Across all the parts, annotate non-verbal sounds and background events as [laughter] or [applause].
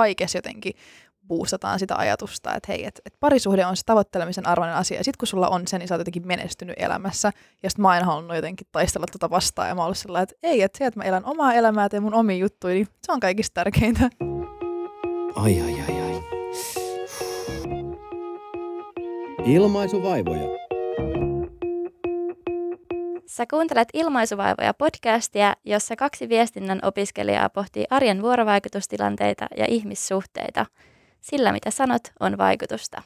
kaikessa jotenkin boostataan sitä ajatusta, että hei, että et parisuhde on se tavoittelemisen arvoinen asia, ja sitten kun sulla on se, niin sä oot jotenkin menestynyt elämässä, ja sitten mä en halunnut jotenkin taistella tuota vastaan, ja mä ollut sellainen, että ei, että se, että mä elän omaa elämää, teen mun omiin juttuja, niin se on kaikista tärkeintä. Ai ai ai ai. Ilmaisuvaivoja. Sä kuuntelet Ilmaisuvaivoja podcastia, jossa kaksi viestinnän opiskelijaa pohtii arjen vuorovaikutustilanteita ja ihmissuhteita. Sillä mitä sanot on vaikutusta.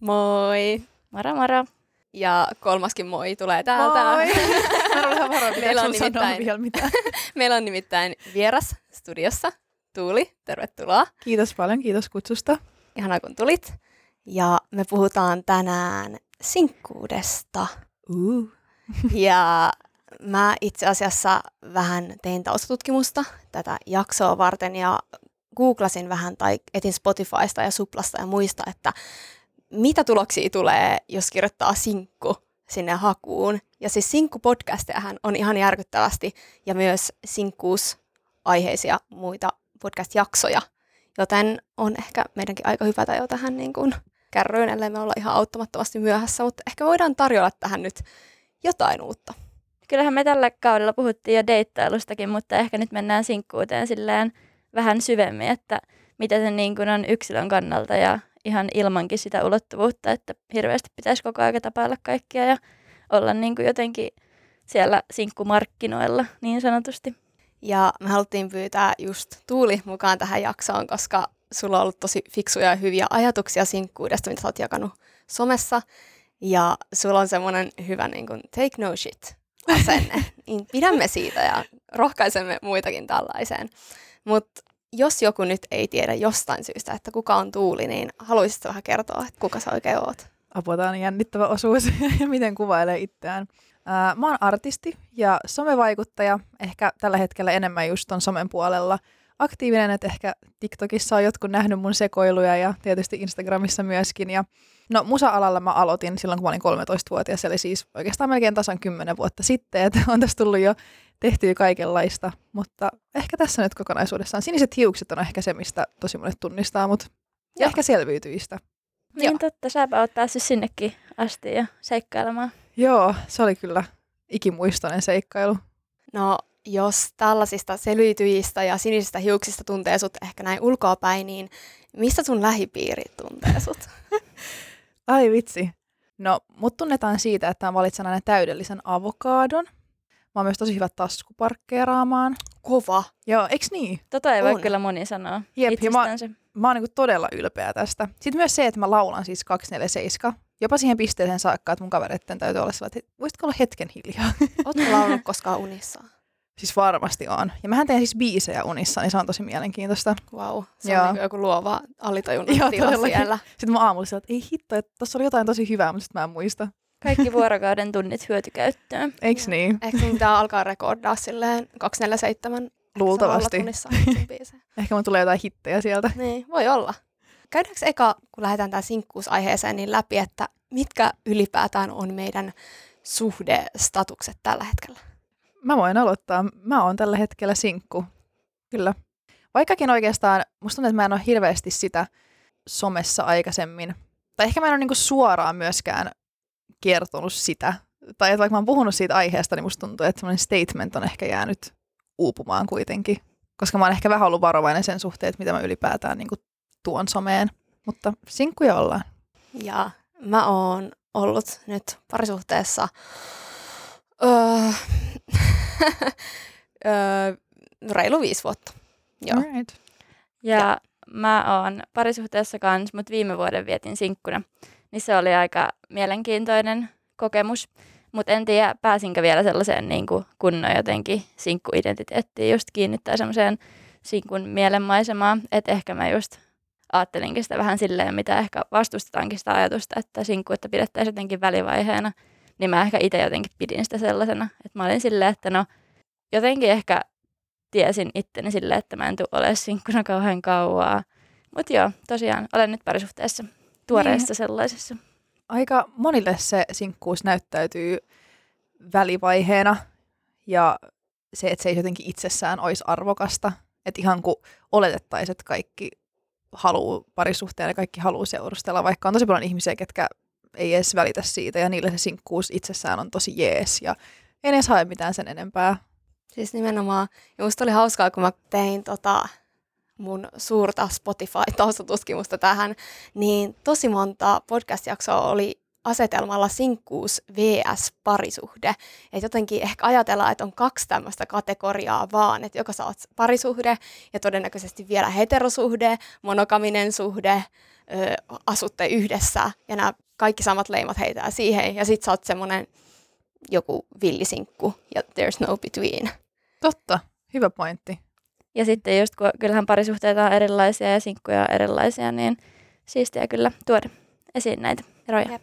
Moi! Moro moro! Ja kolmaskin moi tulee täältä. Moi! Mä olen ihan varo, Meillä on nimittäin- vielä mitään. [laughs] Meillä on nimittäin vieras studiossa. Tuuli, tervetuloa. Kiitos paljon, kiitos kutsusta. Ihanaa kun tulit. Ja me puhutaan tänään sinkkuudesta. Uh. [laughs] Ja mä itse asiassa vähän tein taustatutkimusta tätä jaksoa varten ja googlasin vähän tai etin Spotifysta ja Suplasta ja muista, että mitä tuloksia tulee, jos kirjoittaa sinkku sinne hakuun. Ja siis sinkku-podcastejahan on ihan järkyttävästi ja myös sinkkuusaiheisia muita podcast-jaksoja. Joten on ehkä meidänkin aika hypätä jo tähän niin kuin kärryyn, ellei me olla ihan auttamattomasti myöhässä, mutta ehkä voidaan tarjolla tähän nyt jotain uutta. Kyllähän me tällä kaudella puhuttiin jo deittailustakin, mutta ehkä nyt mennään sinkkuuteen silleen vähän syvemmin, että mitä se niin kuin on yksilön kannalta ja ihan ilmankin sitä ulottuvuutta, että hirveästi pitäisi koko ajan tapailla kaikkia ja olla niin kuin jotenkin siellä sinkkumarkkinoilla niin sanotusti. Ja me haluttiin pyytää just Tuuli mukaan tähän jaksoon, koska sulla on ollut tosi fiksuja ja hyviä ajatuksia sinkkuudesta, mitä sä oot jakanut somessa. Ja sulla on semmoinen hyvä niin kuin, take no shit asenne. [laughs] niin pidämme siitä ja rohkaisemme muitakin tällaiseen. Mutta jos joku nyt ei tiedä jostain syystä, että kuka on Tuuli, niin haluaisitko vähän kertoa, että kuka sä oikein oot? Apua, tämä on jännittävä osuus [laughs] ja miten kuvailee itseään. Ää, mä oon artisti ja somevaikuttaja, ehkä tällä hetkellä enemmän just ton somen puolella aktiivinen, että ehkä TikTokissa on jotkut nähnyt mun sekoiluja ja tietysti Instagramissa myöskin. Ja no musa-alalla mä aloitin silloin, kun mä olin 13-vuotias, eli siis oikeastaan melkein tasan 10 vuotta sitten, että on tässä tullut jo tehtyä kaikenlaista, mutta ehkä tässä nyt kokonaisuudessaan. Siniset hiukset on ehkä se, mistä tosi monet tunnistaa, mutta ja Joo. ehkä selviytyjistä. Niin Joo. totta, säpä oot päässyt sinnekin asti ja seikkailemaan. Joo, se oli kyllä ikimuistoinen seikkailu. No, jos tällaisista selviytyjistä ja sinisistä hiuksista tuntee sut ehkä näin ulkoapäin, niin mistä sun lähipiiri tuntee sut? [laughs] Ai vitsi. No, mut tunnetaan siitä, että mä valitsen aina täydellisen avokaadon. Mä oon myös tosi hyvä taskuparkkeeraamaan. Kova. Joo, eiks niin? Tota ei voi On. kyllä moni sanoa Jep, ja mä-. Mä oon niinku todella ylpeä tästä. Sitten myös se, että mä laulan siis 247. Jopa siihen pisteeseen saakka, että mun kavereitten täytyy olla sellainen, että voisitko olla hetken hiljaa? Ootko laulunut koskaan unissa? Siis varmasti on. Ja mähän teen siis biisejä unissa, niin se on tosi mielenkiintoista. Wow, se Joo. on niin joku luova alitajunnan Joo, tila todellakin. siellä. Sitten mä aamulla sillä, että ei hitto, että tossa oli jotain tosi hyvää, mutta sitten mä en muista. Kaikki vuorokauden tunnit hyötykäyttöön. Eiks niin? Ehkä sun pitää alkaa rekordaa silleen 247 Luultavasti. [laughs] Ehkä mun tulee jotain hittejä sieltä. Niin, voi olla. Käydäänkö eka, kun lähdetään tähän sinkkuusaiheeseen, niin läpi, että mitkä ylipäätään on meidän suhdestatukset tällä hetkellä? Mä voin aloittaa. Mä oon tällä hetkellä sinkku. Kyllä. Vaikkakin oikeastaan, musta tuntuu, että mä en ole hirveästi sitä somessa aikaisemmin. Tai ehkä mä en ole niinku suoraan myöskään kertonut sitä. Tai että vaikka mä oon puhunut siitä aiheesta, niin musta tuntuu, että semmoinen statement on ehkä jäänyt uupumaan kuitenkin. Koska mä oon ehkä vähän ollut varovainen sen suhteen, että mitä mä ylipäätään niinku tuon someen. Mutta sinkkuja ollaan. Ja mä oon ollut nyt parisuhteessa öö, [laughs] reilu viisi vuotta. Joo. Alright. Ja mä oon parisuhteessa kanssa, mutta viime vuoden vietin sinkkuna. Niin se oli aika mielenkiintoinen kokemus. Mutta en tiedä, pääsinkö vielä sellaiseen niin kuin kunnon jotenkin sinkkuidentiteettiin, just kiinnittää semmoiseen sinkun mielenmaisemaan. Että ehkä mä just ajattelinkin sitä vähän silleen, mitä ehkä vastustetaankin sitä ajatusta, että sinkkuutta pidettäisiin jotenkin välivaiheena. Niin mä ehkä itse jotenkin pidin sitä sellaisena. Että mä olin silleen, että no jotenkin ehkä tiesin itteni silleen, että mä en tule olemaan sinkkuna kauhean kauaa. Mutta joo, tosiaan olen nyt parisuhteessa, tuoreessa Niin. sellaisessa. aika monille se sinkkuus näyttäytyy välivaiheena ja se, että se ei jotenkin itsessään olisi arvokasta. Että ihan kun oletettaisiin, että kaikki haluaa parisuhteen ja kaikki haluaa seurustella, vaikka on tosi paljon ihmisiä, ketkä ei edes välitä siitä ja niille se sinkkuus itsessään on tosi jees ja ei edes hae mitään sen enempää. Siis nimenomaan, ja musta oli hauskaa, kun mä tein tota, mun suurta Spotify-taustatutkimusta tähän, niin tosi monta podcast-jaksoa oli asetelmalla sinkkuus vs. parisuhde. Et jotenkin ehkä ajatellaan, että on kaksi tämmöistä kategoriaa vaan, että joko sä oot parisuhde ja todennäköisesti vielä heterosuhde, monokaminen suhde, ö, asutte yhdessä ja nämä kaikki samat leimat heitää siihen ja sit sä oot semmonen joku villisinkku ja there's no between. Totta, hyvä pointti. Ja sitten just kun kyllähän parisuhteita on erilaisia ja sinkkuja on erilaisia, niin siistiä kyllä tuoda esiin näitä eroja. Jep.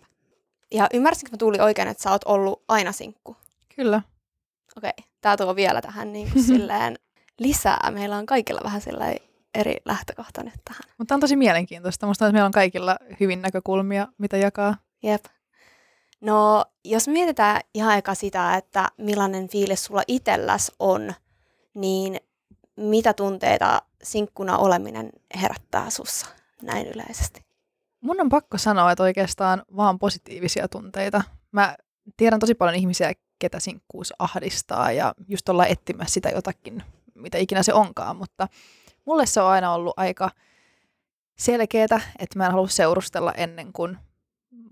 Ja ymmärsinkö mä tuli oikein, että sä oot ollut aina sinkku? Kyllä. Okei, tää tuo vielä tähän niin kuin [laughs] silleen lisää. Meillä on kaikilla vähän silleen eri lähtökohta nyt tähän. Mutta on tosi mielenkiintoista. Musta että meillä on kaikilla hyvin näkökulmia, mitä jakaa. Jep. No, jos mietitään ihan eka sitä, että millainen fiilis sulla itselläs on, niin mitä tunteita sinkkuna oleminen herättää sussa näin yleisesti? Mun on pakko sanoa, että oikeastaan vaan positiivisia tunteita. Mä tiedän tosi paljon ihmisiä, ketä sinkkuus ahdistaa ja just ollaan etsimässä sitä jotakin, mitä ikinä se onkaan, mutta mulle se on aina ollut aika selkeää, että mä en halua seurustella ennen kuin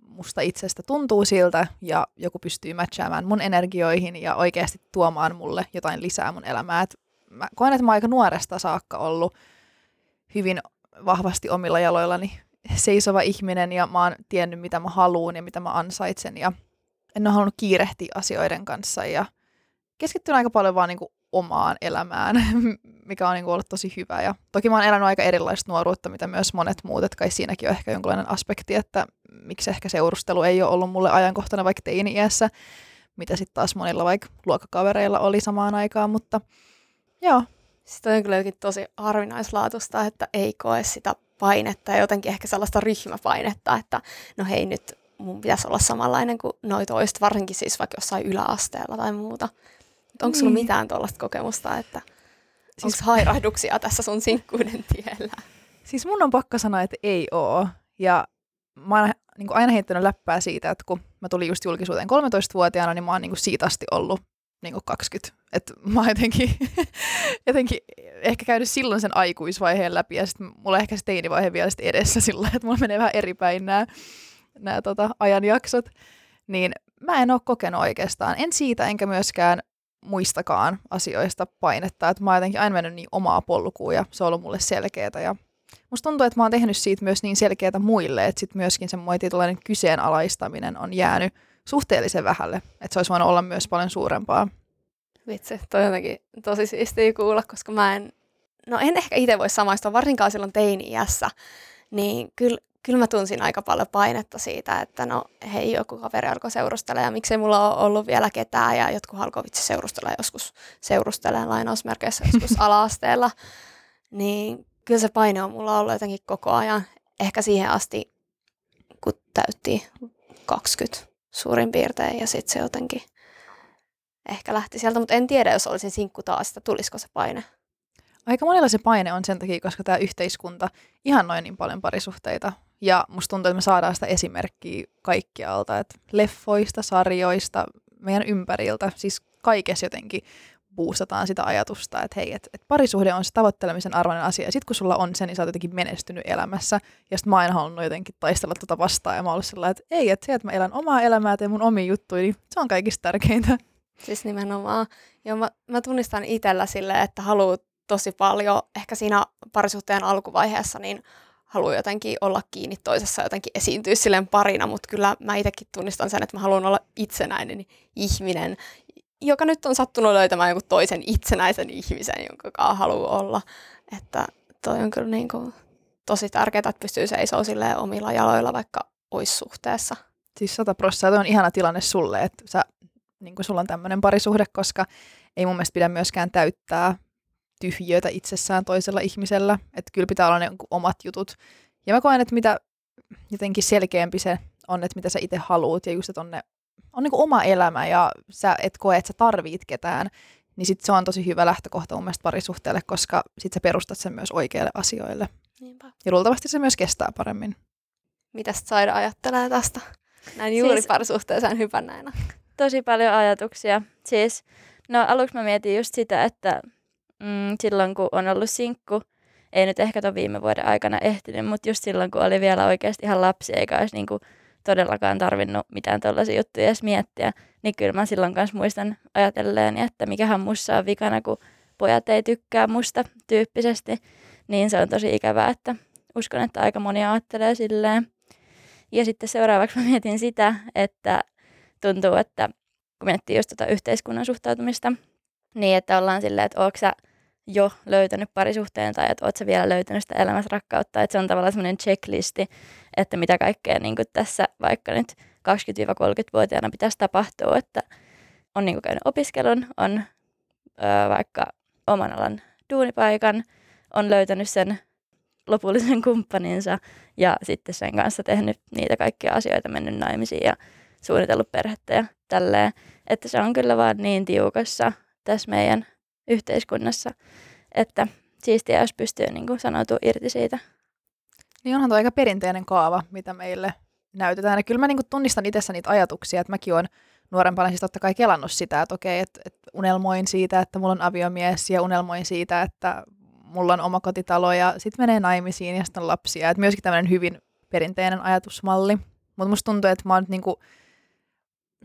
musta itsestä tuntuu siltä ja joku pystyy matchaamaan mun energioihin ja oikeasti tuomaan mulle jotain lisää mun elämää. Et mä koen, että mä oon aika nuoresta saakka ollut hyvin vahvasti omilla jaloillani seisova ihminen ja mä oon tiennyt, mitä mä haluan ja mitä mä ansaitsen ja en ole halunnut kiirehtiä asioiden kanssa ja keskittynyt aika paljon vaan niin kuin omaan elämään, [laughs] mikä on niin kuin ollut tosi hyvä. Ja toki mä oon elänyt aika erilaista nuoruutta, mitä myös monet muut, että kai siinäkin on ehkä jonkinlainen aspekti, että miksi ehkä seurustelu ei ole ollut mulle ajankohtana vaikka teini-iässä, mitä sitten taas monilla vaikka luokkakavereilla oli samaan aikaan, mutta joo. Sitten on kyllä jokin tosi harvinaislaatusta, että ei koe sitä painetta ja jotenkin ehkä sellaista ryhmäpainetta, että no hei nyt mun pitäisi olla samanlainen kuin noi toiset, varsinkin siis vaikka jossain yläasteella tai muuta. Onko sulla Niin. mitään tuollaista kokemusta, että siis... Onko hairahduksia tässä sun sinkkuuden tiellä? Siis mun on pakko sanoa, että ei oo. Ja mä oon niin kuin aina heittänyt läppää siitä, että kun mä tulin just julkisuuteen 13-vuotiaana, niin mä oon niin kuin siitä asti ollut niin kuin 20. Että mä oon jotenkin, [laughs] jotenkin ehkä käynyt silloin sen aikuisvaiheen läpi ja sitten mulla on ehkä se teinivaihe vielä sitten edessä [laughs] sillä että mulla menee vähän eri päin nämä, nämä tota, ajanjaksot. Niin mä en ole kokenut oikeastaan, en siitä enkä myöskään muistakaan asioista painetta, että mä oon jotenkin aina mennyt niin omaa polkua ja se on ollut mulle selkeää ja musta tuntuu, että mä oon tehnyt siitä myös niin selkeää muille, että sit myöskin semmoinen tietynlainen kyseenalaistaminen on jäänyt suhteellisen vähälle, että se olisi voinut olla myös paljon suurempaa. Vitsi, toi jotenkin tosi siistiä kuulla, koska mä en, no en ehkä itse voi samaistua, varsinkaan silloin teini-iässä, niin kyllä, kyllä mä tunsin aika paljon painetta siitä, että no hei, joku kaveri alkoi seurustella ja miksei mulla ole ollut vielä ketään ja jotkut alkoi vitsi seurustella joskus, seurustelemaan lainausmerkeissä joskus [laughs] ala-asteella, niin kyllä se paine on mulla ollut jotenkin koko ajan, ehkä siihen asti, kun täytti 20 suurin piirtein ja sitten se jotenkin ehkä lähti sieltä, mutta en tiedä, jos olisin sinkku taas, että tulisiko se paine. Aika monella se paine on sen takia, koska tämä yhteiskunta ihannoi niin paljon parisuhteita. Ja musta tuntuu, että me saadaan sitä esimerkkiä kaikkialta, että leffoista, sarjoista, meidän ympäriltä, siis kaikessa jotenkin boostataan sitä ajatusta, että hei, että, että parisuhde on se tavoittelemisen arvoinen asia, ja sitten kun sulla on se, niin sä oot jotenkin menestynyt elämässä, ja sitten mä oon halunnut jotenkin taistella tuota vastaan, ja mä oon sellainen, että ei, että se, että mä elän omaa elämää, teen mun omia juttuja, niin se on kaikista tärkeintä. Siis nimenomaan. Ja mä, mä tunnistan itsellä sille, että haluaa tosi paljon, ehkä siinä parisuhteen alkuvaiheessa, niin haluaa jotenkin olla kiinni toisessa, jotenkin esiintyä silleen parina, mutta kyllä mä itsekin tunnistan sen, että mä haluan olla itsenäinen ihminen, joka nyt on sattunut löytämään jonkun toisen itsenäisen ihmisen, jonka kanssa haluaa olla. Että toi on kyllä niin kuin tosi tärkeää, että pystyy seisoo silleen omilla jaloilla, vaikka olisi suhteessa. Siis sata prosenttia, on ihana tilanne sulle, että sä, niin sulla on tämmöinen parisuhde, koska ei mun mielestä pidä myöskään täyttää tyhjiötä itsessään toisella ihmisellä. Että kyllä pitää olla ne omat jutut. Ja mä koen, että mitä jotenkin selkeämpi se on, että mitä sä itse haluut ja just, että on, ne, on niin oma elämä ja sä et koe, että sä tarvit ketään, niin sit se on tosi hyvä lähtökohta mun mielestä parisuhteelle, koska sit sä perustat sen myös oikeille asioille. Niinpä. Ja luultavasti se myös kestää paremmin. Mitäs Saida ajattelee tästä? Näin juuri Siis- siis... parisuhteeseen hypänneenä. tosi paljon ajatuksia. Siis, no aluksi mä mietin just sitä, että mm, silloin kun on ollut sinkku, ei nyt ehkä ton viime vuoden aikana ehtinyt, mutta just silloin kun oli vielä oikeasti ihan lapsi, eikä olisi niinku todellakaan tarvinnut mitään tällaisia juttuja edes miettiä, niin kyllä mä silloin kanssa muistan ajatelleen, että mikähän mussa on vikana, kun pojat ei tykkää musta tyyppisesti, niin se on tosi ikävää, että uskon, että aika moni ajattelee silleen. Ja sitten seuraavaksi mä mietin sitä, että tuntuu, että kun miettii just tota yhteiskunnan suhtautumista, niin että ollaan silleen, että ootko jo löytänyt parisuhteen tai että oot vielä löytänyt sitä elämässä rakkautta. Että se on tavallaan semmoinen checklisti, että mitä kaikkea niin tässä vaikka nyt 20-30-vuotiaana pitäisi tapahtua, että on niin käynyt opiskelun, on ö, vaikka oman alan duunipaikan, on löytänyt sen lopullisen [laughs] kumppaninsa ja sitten sen kanssa tehnyt niitä kaikkia asioita, mennyt naimisiin ja suunnitellut perhettä ja tälleen. Että se on kyllä vaan niin tiukassa tässä meidän yhteiskunnassa, että siistiä, jos pystyy niin kuin sanoutumaan irti siitä. Niin onhan tuo aika perinteinen kaava, mitä meille näytetään. Ja kyllä mä niinku tunnistan itsessä niitä ajatuksia, että mäkin olen nuorempana siis totta kai kelannut sitä, että okei, että, että unelmoin siitä, että mulla on aviomies ja unelmoin siitä, että mulla on oma kotitalo ja sitten menee naimisiin ja sitten on lapsia. Että myöskin tämmöinen hyvin perinteinen ajatusmalli. Mutta musta tuntuu, että mä oon nyt niinku,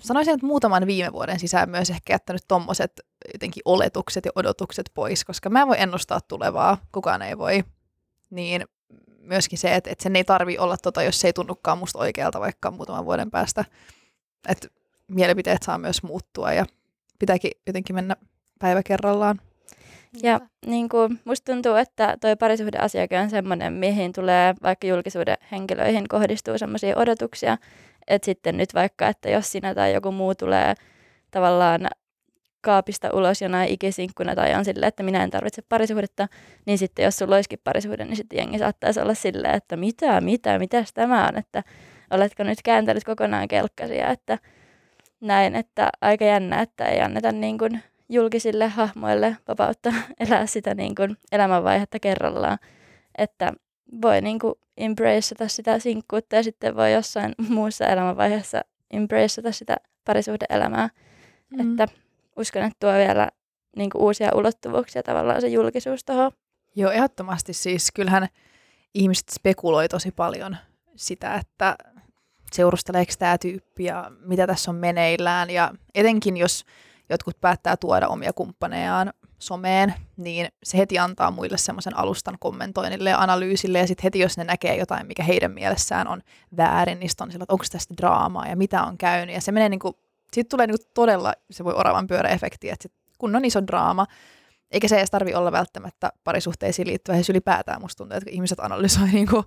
sanoisin, että muutaman viime vuoden sisään myös ehkä jättänyt tommoset jotenkin oletukset ja odotukset pois, koska mä en voi ennustaa tulevaa, kukaan ei voi. Niin myöskin se, että, että sen ei tarvi olla tota, jos se ei tunnukaan musta oikealta vaikka muutaman vuoden päästä. Että mielipiteet saa myös muuttua ja pitääkin jotenkin mennä päivä kerrallaan. Ja niin kuin, musta tuntuu, että toi parisuhdeasiakin on semmoinen, mihin tulee vaikka julkisuuden henkilöihin kohdistuu semmoisia odotuksia, että sitten nyt vaikka, että jos sinä tai joku muu tulee tavallaan kaapista ulos jonain ikisinkkuna tai on silleen, että minä en tarvitse parisuhdetta, niin sitten jos sulla olisikin parisuhde, niin sitten jengi saattaisi olla silleen, että mitä, mitä, mitäs tämä on, että oletko nyt kääntänyt kokonaan kelkkasia, että näin, että aika jännä, että ei anneta niin kuin julkisille hahmoille vapautta [laughs] elää sitä niin kuin elämänvaihetta kerrallaan, että voi niin kuin embraceata sitä sinkkuutta ja sitten voi jossain [laughs] muussa elämänvaiheessa embraceata sitä parisuhdeelämää, mm. että uskon, että tuo vielä niin kuin uusia ulottuvuuksia tavallaan se julkisuus tuohon. Joo, ehdottomasti siis. Kyllähän ihmiset spekuloi tosi paljon sitä, että seurusteleeko tämä tyyppi ja mitä tässä on meneillään. Ja etenkin jos jotkut päättää tuoda omia kumppanejaan someen, niin se heti antaa muille semmoisen alustan kommentoinnille ja analyysille, ja sitten heti jos ne näkee jotain, mikä heidän mielessään on väärin, niin on sillä, että onko tästä draamaa ja mitä on käynyt, ja se menee niinku, siitä tulee niinku todella, se voi oravan pyöräefekti, että sit, kun on iso draama, eikä se edes tarvi olla välttämättä parisuhteisiin liittyvä, siis ylipäätään musta tuntuu, että ihmiset analysoi niinku,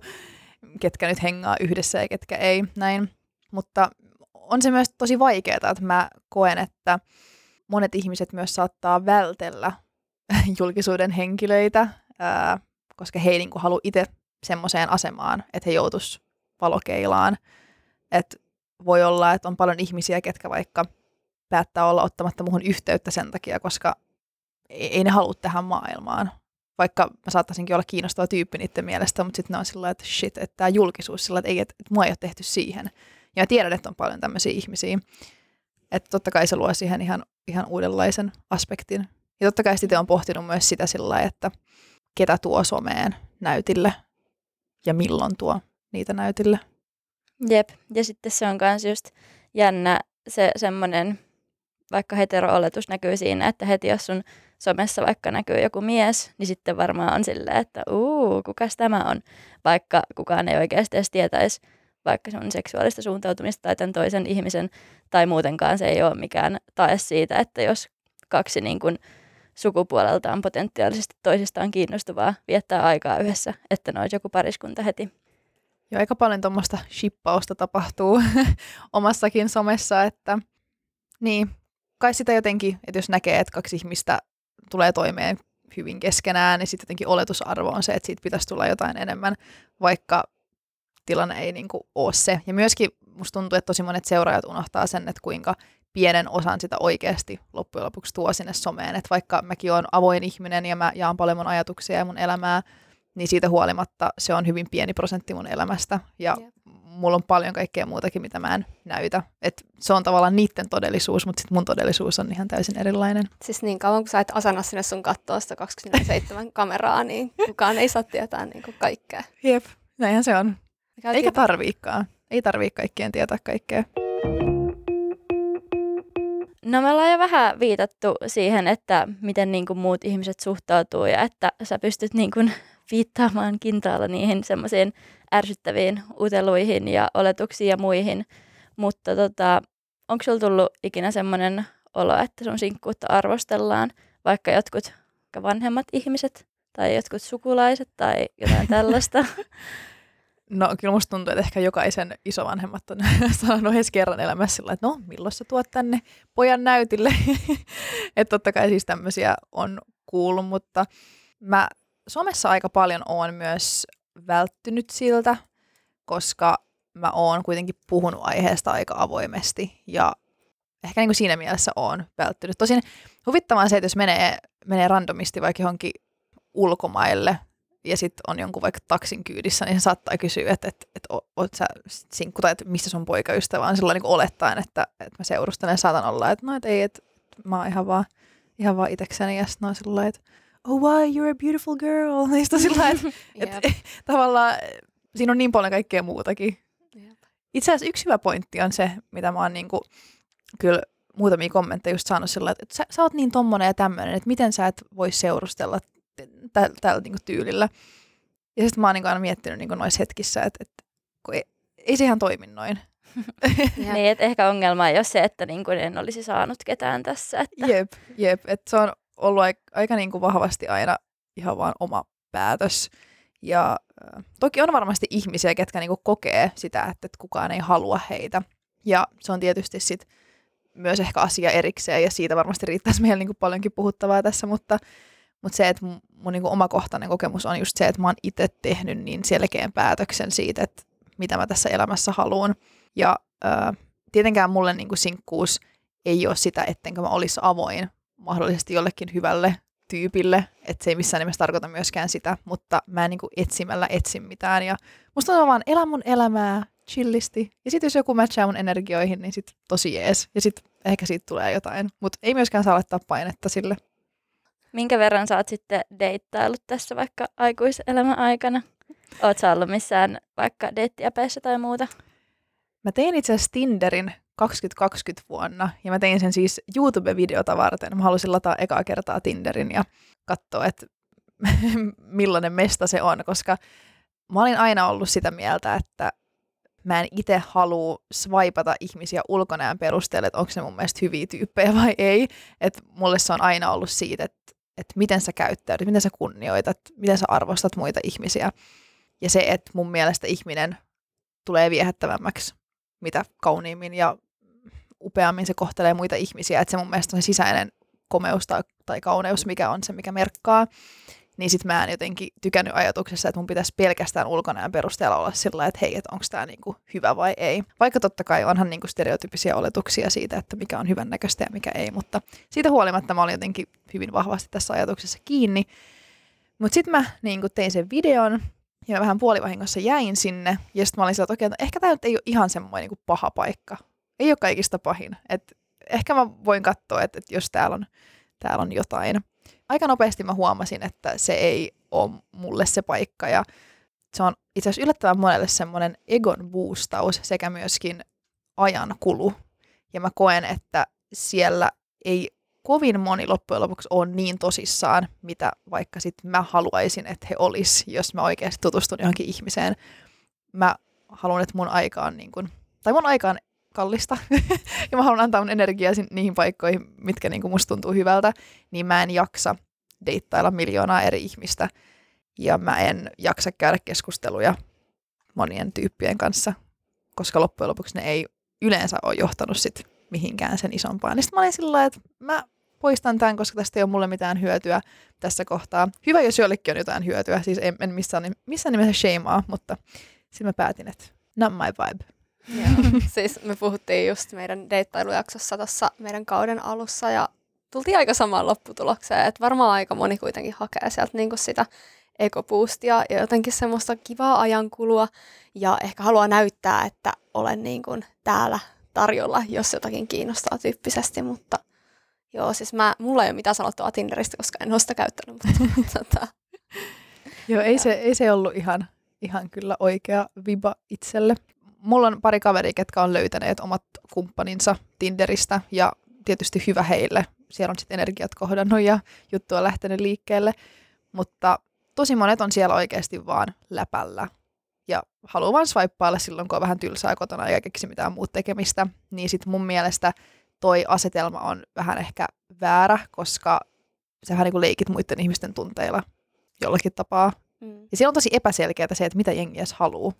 ketkä nyt hengaa yhdessä ja ketkä ei, näin, mutta on se myös tosi vaikeaa, että mä koen, että monet ihmiset myös saattaa vältellä [laughs] julkisuuden henkilöitä, ää, koska he ei niinku halua itse semmoiseen asemaan, että he joutuisi valokeilaan. Et voi olla, että on paljon ihmisiä, ketkä vaikka päättää olla ottamatta muhun yhteyttä sen takia, koska ei, ei ne halua tähän maailmaan. Vaikka mä saattaisinkin olla kiinnostava tyyppi niiden mielestä, mutta sitten ne on sillä että shit, että tämä julkisuus sillä että ei, että, että mua ei ole tehty siihen. Ja tiedän, että on paljon tämmöisiä ihmisiä. Että totta kai se luo siihen ihan, ihan uudenlaisen aspektin. Ja totta kai sitten on pohtinut myös sitä sillä että ketä tuo someen näytille ja milloin tuo niitä näytille. Jep, ja sitten se on myös just jännä se semmoinen, vaikka hetero-oletus näkyy siinä, että heti jos sun somessa vaikka näkyy joku mies, niin sitten varmaan on silleen, että uu, kukas tämä on, vaikka kukaan ei oikeasti edes tietäisi vaikka sun seksuaalista suuntautumista tai tämän toisen ihmisen, tai muutenkaan se ei ole mikään tae siitä, että jos kaksi niin kuin sukupuoleltaan potentiaalisesti toisistaan kiinnostuvaa viettää aikaa yhdessä, että ne joku pariskunta heti. Ja aika paljon tuommoista shippausta tapahtuu [laughs] omassakin somessa, että niin, kai sitä jotenkin, että jos näkee, että kaksi ihmistä tulee toimeen hyvin keskenään, niin sitten jotenkin oletusarvo on se, että siitä pitäisi tulla jotain enemmän, vaikka tilanne ei niin kuin ole se. Ja myöskin musta tuntuu, että tosi monet seuraajat unohtaa sen, että kuinka pienen osan sitä oikeasti loppujen lopuksi tuo sinne someen. Että vaikka mäkin olen avoin ihminen ja mä jaan paljon mun ajatuksia ja mun elämää, niin siitä huolimatta se on hyvin pieni prosentti mun elämästä. Ja Jep. mulla on paljon kaikkea muutakin, mitä mä en näytä. Et se on tavallaan niiden todellisuus, mutta sitten mun todellisuus on ihan täysin erilainen. Siis niin kauan kun sä et asenna sinne sun kattoa sitä 27 kameraa, niin kukaan ei saa tietää niin kuin kaikkea. Jep, näinhän se on. Käytiin- Eikä tarviikaan. Ei tarvii kaikkien tietää kaikkea. No me ollaan jo vähän viitattu siihen, että miten niin kuin muut ihmiset suhtautuu ja että sä pystyt niin kuin viittaamaan kintaalla niihin semmoisiin ärsyttäviin uteluihin ja oletuksiin ja muihin. Mutta tota, onko sulla tullut ikinä semmoinen olo, että sun sinkkuutta arvostellaan, vaikka jotkut vanhemmat ihmiset tai jotkut sukulaiset tai jotain [laughs] tällaista? No kyllä musta tuntuu, että ehkä jokaisen isovanhemmat on [laughs] sanonut edes kerran elämässä sillä, että no milloin sä tuot tänne pojan näytille. [laughs] että totta kai siis tämmöisiä on kuullut, mutta mä somessa aika paljon oon myös välttynyt siltä, koska mä oon kuitenkin puhunut aiheesta aika avoimesti ja ehkä niin kuin siinä mielessä oon välttynyt. Tosin huvittavaa se, että jos menee, menee randomisti vaikka johonkin ulkomaille ja sitten on jonkun vaikka taksin kyydissä, niin se saattaa kysyä, että, että, että oot sä sinkku tai että missä sun poikaystävä on silloin niin olettaen, että, että mä seurustelen saatan olla, että no et ei, että mä oon ihan vaan, ihan vaan itekseni ja sitten on sillä että oh wow, you're a beautiful girl. [laughs] Niin sitten on sillä että, [laughs] Jep. että tavallaan siinä on niin paljon kaikkea muutakin. Jep. Itse asiassa yksi hyvä pointti on se, mitä mä oon niinku, kyllä muutamia kommentteja just saanut sillä että sä, sä oot niin tommonen ja tämmöinen, että miten sä et voi seurustella tä- tällä niinku tyylillä. Ja sitten mä oon niinku aina miettinyt niinku noissa hetkissä, että, että kun ei, ei se ihan toimi noin. [laughs] Niin, että ehkä ongelma ei ole se, että niin kuin en olisi saanut ketään tässä. Että... Jep, jep. Että se on ollut aika, aika niinku vahvasti aina ihan vaan oma päätös. Ja äh, toki on varmasti ihmisiä, ketkä niinku kokee sitä, että, että kukaan ei halua heitä. Ja se on tietysti sit myös ehkä asia erikseen, ja siitä varmasti riittäisi meillä niinku paljonkin puhuttavaa tässä, mutta, mutta se, että mun, niinku omakohtainen kokemus on just se, että mä oon itse tehnyt niin selkeän päätöksen siitä, että mitä mä tässä elämässä haluan. Ja äh, tietenkään mulle niinku sinkkuus ei ole sitä, ettenkö mä olisi avoin mahdollisesti jollekin hyvälle tyypille, että se ei missään nimessä tarkoita myöskään sitä, mutta mä en niin kuin etsimällä etsin mitään. Ja musta on vaan elä mun elämää chillisti. Ja sitten jos joku matchaa mun energioihin, niin sit tosi jees. Ja sitten ehkä siitä tulee jotain, mutta ei myöskään saa laittaa painetta sille. Minkä verran sä oot sitten deittailut tässä vaikka aikuiselämän aikana? Oot sä ollut missään vaikka deittiäpeissä tai muuta? Mä tein itse asiassa Tinderin 2020 vuonna ja mä tein sen siis YouTube-videota varten. Mä halusin lataa ekaa kertaa Tinderin ja katsoa, että [laughs] millainen mesta se on, koska mä olin aina ollut sitä mieltä, että mä en itse halua swipata ihmisiä ulkonäön perusteella, että onko ne mun mielestä hyviä tyyppejä vai ei. Että mulle se on aina ollut siitä, että, että miten sä käyttäydyt, miten sä kunnioitat, miten sä arvostat muita ihmisiä. Ja se, että mun mielestä ihminen tulee viehättävämmäksi, mitä kauniimmin ja upeammin se kohtelee muita ihmisiä. Että se mun mielestä on se sisäinen komeus tai, tai kauneus, mikä on se, mikä merkkaa. Niin sit mä en jotenkin tykännyt ajatuksessa, että mun pitäisi pelkästään ulkonäön perusteella olla sillä että hei, että onko tämä niinku hyvä vai ei. Vaikka totta kai onhan niinku stereotypisia oletuksia siitä, että mikä on hyvän näköistä ja mikä ei, mutta siitä huolimatta mä olin jotenkin hyvin vahvasti tässä ajatuksessa kiinni. Mutta sitten mä niinku tein sen videon ja mä vähän puolivahingossa jäin sinne. Ja sitten mä olin sillä, että okei, no ehkä tämä ei ole ihan semmoinen niinku paha paikka. Ei ole kaikista pahin. Et ehkä mä voin katsoa, että, että jos täällä on, täällä on jotain. Aika nopeasti mä huomasin, että se ei ole mulle se paikka. Ja se on itse asiassa yllättävän monelle semmoinen egon boostaus sekä myöskin ajan kulu. Ja mä koen, että siellä ei kovin moni loppujen lopuksi on niin tosissaan, mitä vaikka sit mä haluaisin, että he olis, jos mä oikeasti tutustun johonkin ihmiseen. Mä haluan, että mun aika on niin kun, tai mun aika on kallista, [laughs] ja mä haluan antaa mun energiaa niihin paikkoihin, mitkä niin musta tuntuu hyvältä, niin mä en jaksa deittailla miljoonaa eri ihmistä, ja mä en jaksa käydä keskusteluja monien tyyppien kanssa, koska loppujen lopuksi ne ei yleensä ole johtanut sit mihinkään sen isompaan. Niin mä olin sillä että mä poistan tämän, koska tästä ei ole mulle mitään hyötyä tässä kohtaa. Hyvä, jos jollekin on jotain hyötyä, siis en, en missään, missään nimessä shameaa, mutta sitten mä päätin, että not my vibe. Joo. [laughs] siis me puhuttiin just meidän deittailujaksossa tuossa meidän kauden alussa ja tultiin aika samaan lopputulokseen, että varmaan aika moni kuitenkin hakee sieltä niinku sitä ekopuustia ja jotenkin semmoista kivaa ajankulua ja ehkä haluaa näyttää, että olen niin kuin täällä tarjolla, jos jotakin kiinnostaa tyyppisesti, mutta joo, siis mä, mulla ei ole mitään sanottua Tinderistä, koska en ole sitä käyttänyt, mutta [laughs] tota, Joo, ei se, ei se ollut ihan, ihan kyllä oikea viba itselle. Mulla on pari kaveria, ketkä on löytäneet omat kumppaninsa Tinderistä ja tietysti hyvä heille. Siellä on sitten energiat kohdannut ja juttu on lähtenyt liikkeelle, mutta tosi monet on siellä oikeasti vaan läpällä ja haluaa vaan swipeailla silloin, kun on vähän tylsää kotona eikä keksi mitään muuta tekemistä, niin sitten mun mielestä toi asetelma on vähän ehkä väärä, koska sähän niin leikit muiden ihmisten tunteilla jollakin tapaa. mm. Ja siellä on tosi epäselkeää se, että mitä jengi edes haluaa.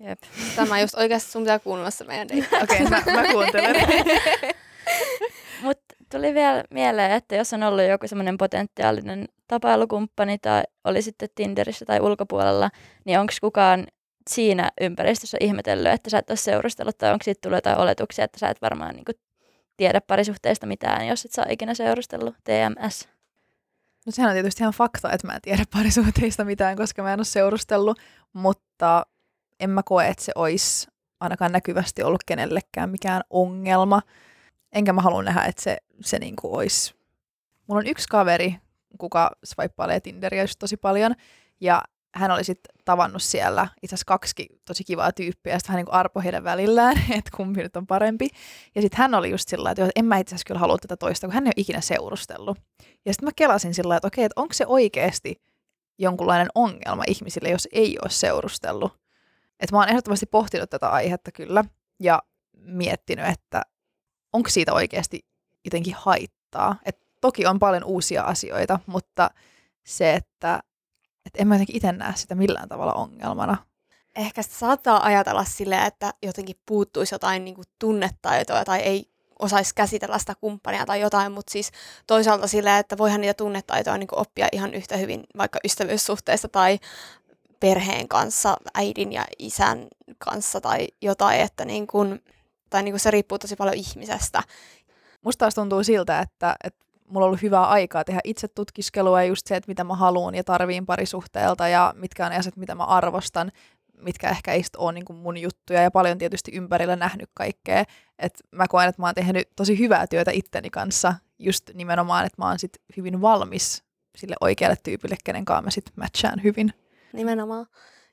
Jep. tämä just oikeasti sun pitää kuunnella se meidän. [laughs] Okei, okay, mä, mä kuuntelen. [laughs] Mutta tuli vielä mieleen, että jos on ollut joku semmoinen potentiaalinen tapailukumppani tai oli sitten Tinderissä tai ulkopuolella, niin onko kukaan siinä ympäristössä ihmetellyt, että sä et ole seurustellut tai onko siitä tullut jotain oletuksia, että sä et varmaan niin kuin, tiedä parisuhteista mitään, jos et sä ole ikinä seurustellut TMS. No sehän on tietysti ihan fakta, että mä en tiedä parisuhteista mitään, koska mä en ole seurustellut, mutta en mä koe, että se olisi ainakaan näkyvästi ollut kenellekään mikään ongelma. Enkä mä halua nähdä, että se, se niinku olisi. Mulla on yksi kaveri, kuka swipeailee Tinderia just tosi paljon, ja hän oli sitten tavannut siellä itse asiassa kaksi tosi kivaa tyyppiä, ja sitten hän niinku arpo heidän välillään, [laughs] että kumpi nyt on parempi. Ja sitten hän oli just sillä että en mä itse asiassa kyllä halua tätä toista, kun hän ei ole ikinä seurustellut. Ja sitten mä kelasin sillä että okei, että onko se oikeasti jonkunlainen ongelma ihmisille, jos ei ole seurustellut. Että mä oon ehdottomasti pohtinut tätä aihetta kyllä ja miettinyt, että onko siitä oikeasti jotenkin haittaa. Et toki on paljon uusia asioita, mutta se, että et en mä jotenkin itse näe sitä millään tavalla ongelmana. Ehkä saattaa ajatella silleen, että jotenkin puuttuisi jotain niin kuin tunnetaitoa tai ei osaisi käsitellä sitä kumppania tai jotain, mutta siis toisaalta silleen, että voihan niitä tunnetaitoja niin oppia ihan yhtä hyvin vaikka ystävyyssuhteista tai perheen kanssa, äidin ja isän kanssa tai jotain, että niin kuin, tai niin kuin se riippuu tosi paljon ihmisestä. Musta taas tuntuu siltä, että, että mulla on ollut hyvää aikaa tehdä itse tutkiskelua ja just se, että mitä mä haluan ja tarviin parisuhteelta ja mitkä on asiat, mitä mä arvostan, mitkä ehkä ei ole niin kuin mun juttuja ja paljon tietysti ympärillä nähnyt kaikkea. Et mä koen, että mä oon tehnyt tosi hyvää työtä itteni kanssa just nimenomaan, että mä oon sit hyvin valmis sille oikealle tyypille, kenen kanssa mä sit matchaan hyvin. Nimenomaan.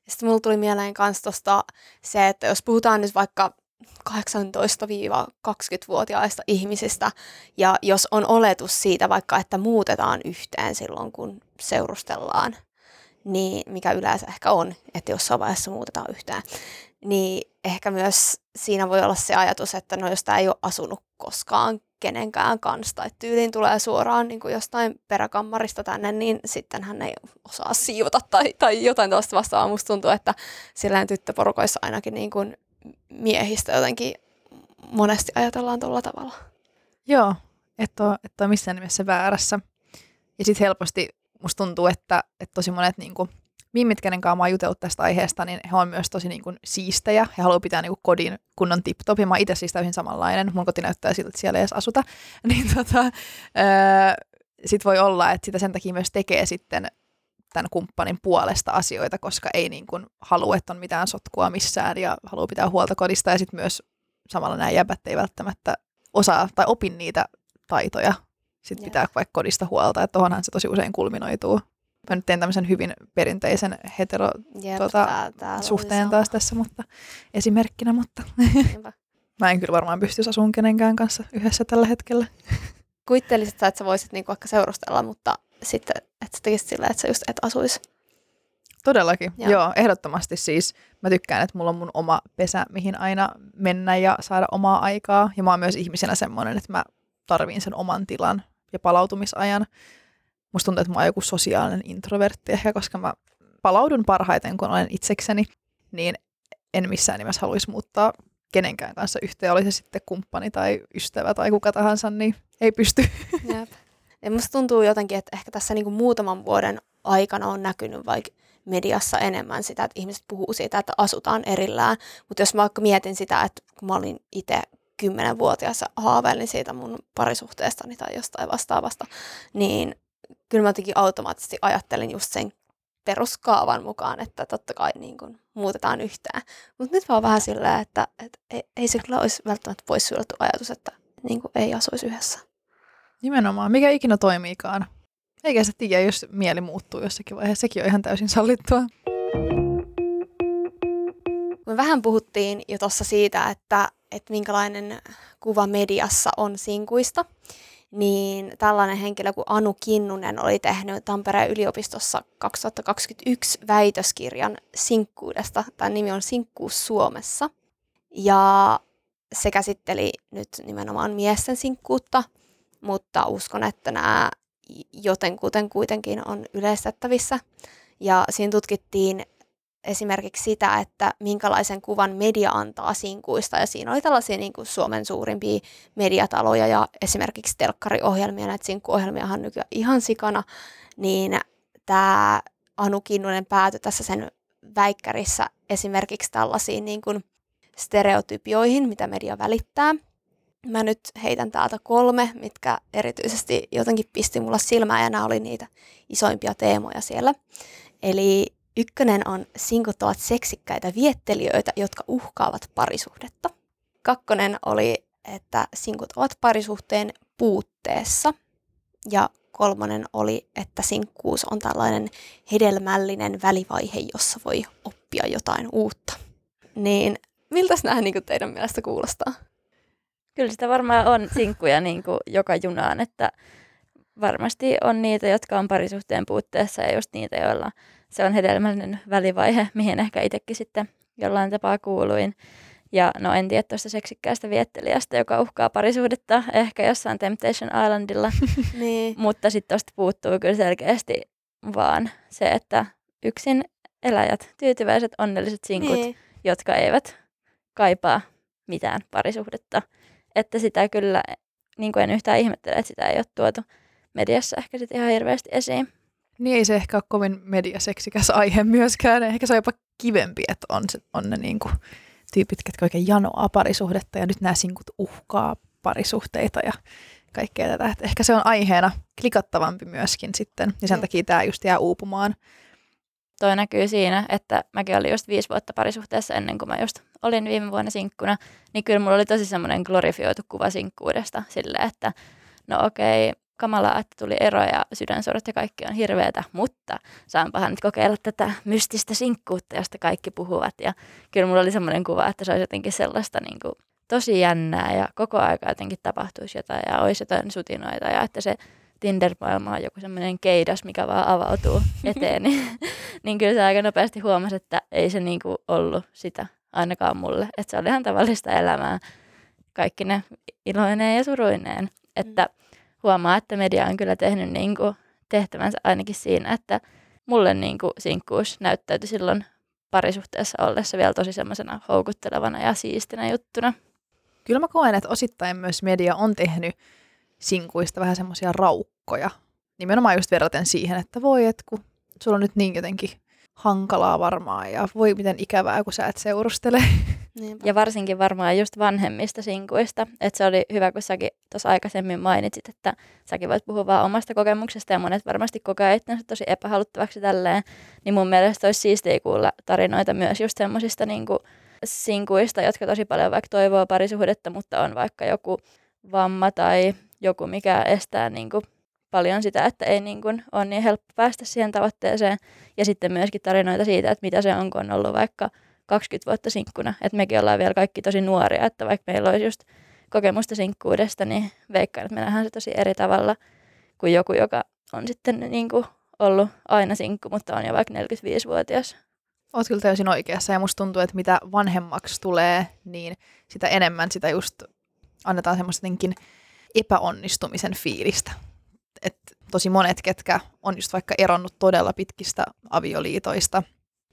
Ja sitten mulla tuli mieleen myös tosta se, että jos puhutaan nyt vaikka 18-20-vuotiaista ihmisistä, ja jos on oletus siitä vaikka, että muutetaan yhteen silloin, kun seurustellaan, niin mikä yleensä ehkä on, että jossain vaiheessa muutetaan yhteen, niin ehkä myös siinä voi olla se ajatus, että no jos tämä ei ole asunut koskaan kenenkään kanssa, tai tyyliin tulee suoraan niin kuin jostain peräkammarista tänne, niin sitten hän ei osaa siivota tai, tai jotain tuosta vastaavaa. Musta tuntuu, että sillä tyttöporukoissa ainakin niin kuin miehistä jotenkin monesti ajatellaan tuolla tavalla. Joo, että on, et on missään nimessä väärässä. Ja sitten helposti musta tuntuu, että, että tosi monet niin kuin, mimmit, kenen kanssa mä oon jutellut tästä aiheesta, niin he on myös tosi niin kuin, siistejä. He haluaa pitää niin kuin, kodin kunnon tip-top. Ja mä itse siis täysin samanlainen. Mun koti näyttää siltä, että siellä ei edes asuta. [laughs] niin tota, öö, sit voi olla, että sitä sen takia myös tekee sitten tämän kumppanin puolesta asioita, koska ei niin kuin halua, että on mitään sotkua missään ja haluaa pitää huolta kodista. Ja sitten myös samalla nämä jäbät ei välttämättä osaa tai opin niitä taitoja sitten pitää vaikka kodista huolta, että tuohonhan se tosi usein kulminoituu. Mä nyt teen tämmöisen hyvin perinteisen hetero Jep, tota, tää- oli suhteen taas tässä, mutta esimerkkinä, mutta [laughs] mä en kyllä varmaan pystyisi asumaan kenenkään kanssa yhdessä tällä hetkellä. Kuvittelisit sä, että sä voisit niinku vaikka seurustella, mutta sitten, että sä tekisit sillä, että sä just et asuisi. Todellakin, joo. joo, ehdottomasti siis. Mä tykkään, että mulla on mun oma pesä, mihin aina mennä ja saada omaa aikaa. Ja mä oon myös ihmisenä semmoinen, että mä tarviin sen oman tilan ja palautumisajan. Musta tuntuu, että mä oon joku sosiaalinen introvertti ehkä, koska mä palaudun parhaiten, kun olen itsekseni. Niin en missään nimessä haluaisi muuttaa kenenkään kanssa yhteen, oli se sitten kumppani tai ystävä tai kuka tahansa, niin ei pysty. [laughs] Jep. Ja musta tuntuu jotenkin, että ehkä tässä niinku muutaman vuoden aikana on näkynyt vaikka mediassa enemmän sitä, että ihmiset puhuu siitä, että asutaan erillään. Mutta jos mä vaikka mietin sitä, että kun mä olin itse kymmenenvuotias haaveilin siitä mun parisuhteestani tai jostain vastaavasta, niin kyllä mä jotenkin automaattisesti ajattelin just sen peruskaavan mukaan, että totta kai niin kuin muutetaan yhtään. Mutta nyt vaan vähän silleen, että, että ei, ei se kyllä olisi välttämättä poissuljettu ajatus, että niin kuin ei asuisi yhdessä. Nimenomaan, mikä ikinä toimiikaan. Eikä se tiedä, jos mieli muuttuu jossakin vaiheessa. Sekin on ihan täysin sallittua. Me vähän puhuttiin jo tuossa siitä, että, että minkälainen kuva mediassa on sinkuista, niin tällainen henkilö kuin Anu Kinnunen oli tehnyt Tampereen yliopistossa 2021 väitöskirjan sinkkuudesta. Tämä nimi on Sinkkuus Suomessa. Ja se käsitteli nyt nimenomaan miesten sinkkuutta, mutta uskon, että nämä jotenkuten kuitenkin on yleistettävissä. Ja siinä tutkittiin esimerkiksi sitä, että minkälaisen kuvan media antaa sinkuista. Ja siinä oli tällaisia niin kuin Suomen suurimpia mediataloja ja esimerkiksi telkkariohjelmia, näitä sinkkuohjelmiahan nykyään ihan sikana, niin tämä Anu Kinnunen päätyi tässä sen väikkärissä esimerkiksi tällaisiin niin kuin stereotypioihin, mitä media välittää. Mä nyt heitän täältä kolme, mitkä erityisesti jotenkin pisti mulla silmään ja nämä oli niitä isoimpia teemoja siellä. Eli ykkönen on sinkut ovat seksikkäitä viettelijöitä, jotka uhkaavat parisuhdetta. Kakkonen oli, että sinkut ovat parisuhteen puutteessa. Ja kolmonen oli, että sinkkuus on tällainen hedelmällinen välivaihe, jossa voi oppia jotain uutta. Niin miltä nämä niin teidän mielestä kuulostaa? Kyllä sitä varmaan on sinkkuja [laughs] niin kuin joka junaan, että varmasti on niitä, jotka on parisuhteen puutteessa ja just niitä, joilla se on hedelmällinen välivaihe, mihin ehkä itsekin sitten jollain tapaa kuuluin. Ja no en tiedä tuosta seksikkäästä viettelijästä, joka uhkaa parisuhdetta ehkä jossain Temptation Islandilla. [laughs] niin. Mutta sitten tuosta puuttuu kyllä selkeästi vaan se, että yksin eläjät, tyytyväiset, onnelliset sinkut, niin. jotka eivät kaipaa mitään parisuhdetta. Että sitä kyllä, niin kuin en yhtään ihmettele, että sitä ei ole tuotu mediassa ehkä sitten ihan hirveästi esiin. Niin ei se ehkä ole kovin mediaseksikäs aihe myöskään. Ehkä se on jopa kivempi, että on, se, on ne niin kuin tyypit, jotka oikein janoaa parisuhdetta ja nyt nämä sinkut uhkaa parisuhteita ja kaikkea tätä. Että ehkä se on aiheena klikattavampi myöskin sitten ja sen takia tämä just jää uupumaan. Toi näkyy siinä, että mäkin olin just viisi vuotta parisuhteessa ennen kuin mä just olin viime vuonna sinkkuna, niin kyllä mulla oli tosi semmoinen glorifioitu kuva sinkkuudesta silleen, että no okei, kamalaa, että tuli ero ja sydänsorot ja kaikki on hirveätä, mutta saanpahan nyt kokeilla tätä mystistä sinkkuutta, josta kaikki puhuvat. Ja kyllä mulla oli semmoinen kuva, että se olisi jotenkin sellaista niin kuin, tosi jännää ja koko aika jotenkin tapahtuisi jotain ja olisi jotain sutinoita ja että se Tinder-maailma on joku semmoinen keidas, mikä vaan avautuu [laughs] eteen, niin, niin kyllä se aika nopeasti huomasi, että ei se niin kuin ollut sitä ainakaan mulle. Että se oli ihan tavallista elämää, kaikki ne iloineen ja suruineen. Että mm huomaa, että media on kyllä tehnyt niin kuin tehtävänsä ainakin siinä, että mulle niin kuin sinkkuus näyttäytyi silloin parisuhteessa ollessa vielä tosi semmoisena houkuttelevana ja siistinä juttuna. Kyllä mä koen, että osittain myös media on tehnyt sinkuista vähän semmoisia raukkoja. Nimenomaan just verraten siihen, että voi, että kun sulla on nyt niin jotenkin hankalaa varmaan ja voi miten ikävää, kun sä et seurustele. [laughs] Niinpä. Ja varsinkin varmaan just vanhemmista sinkuista. Että se oli hyvä, kun säkin tuossa aikaisemmin mainitsit, että säkin voit puhua vaan omasta kokemuksesta ja monet varmasti kokee itsensä tosi epähaluttavaksi tälleen. Niin mun mielestä olisi siistiä kuulla tarinoita myös just semmoisista niinku sinkuista, jotka tosi paljon vaikka toivoo parisuhdetta, mutta on vaikka joku vamma tai joku, mikä estää niinku paljon sitä, että ei niin kuin ole niin helppo päästä siihen tavoitteeseen. Ja sitten myöskin tarinoita siitä, että mitä se on, kun on ollut vaikka 20 vuotta sinkkuna. Että mekin ollaan vielä kaikki tosi nuoria, että vaikka meillä olisi just kokemusta sinkkuudesta, niin veikkaan, että me nähdään se tosi eri tavalla kuin joku, joka on sitten niin kuin ollut aina sinkku, mutta on jo vaikka 45-vuotias. Oot kyllä täysin oikeassa ja musta tuntuu, että mitä vanhemmaksi tulee, niin sitä enemmän sitä just annetaan semmoista epäonnistumisen fiilistä että tosi monet, ketkä on just vaikka eronnut todella pitkistä avioliitoista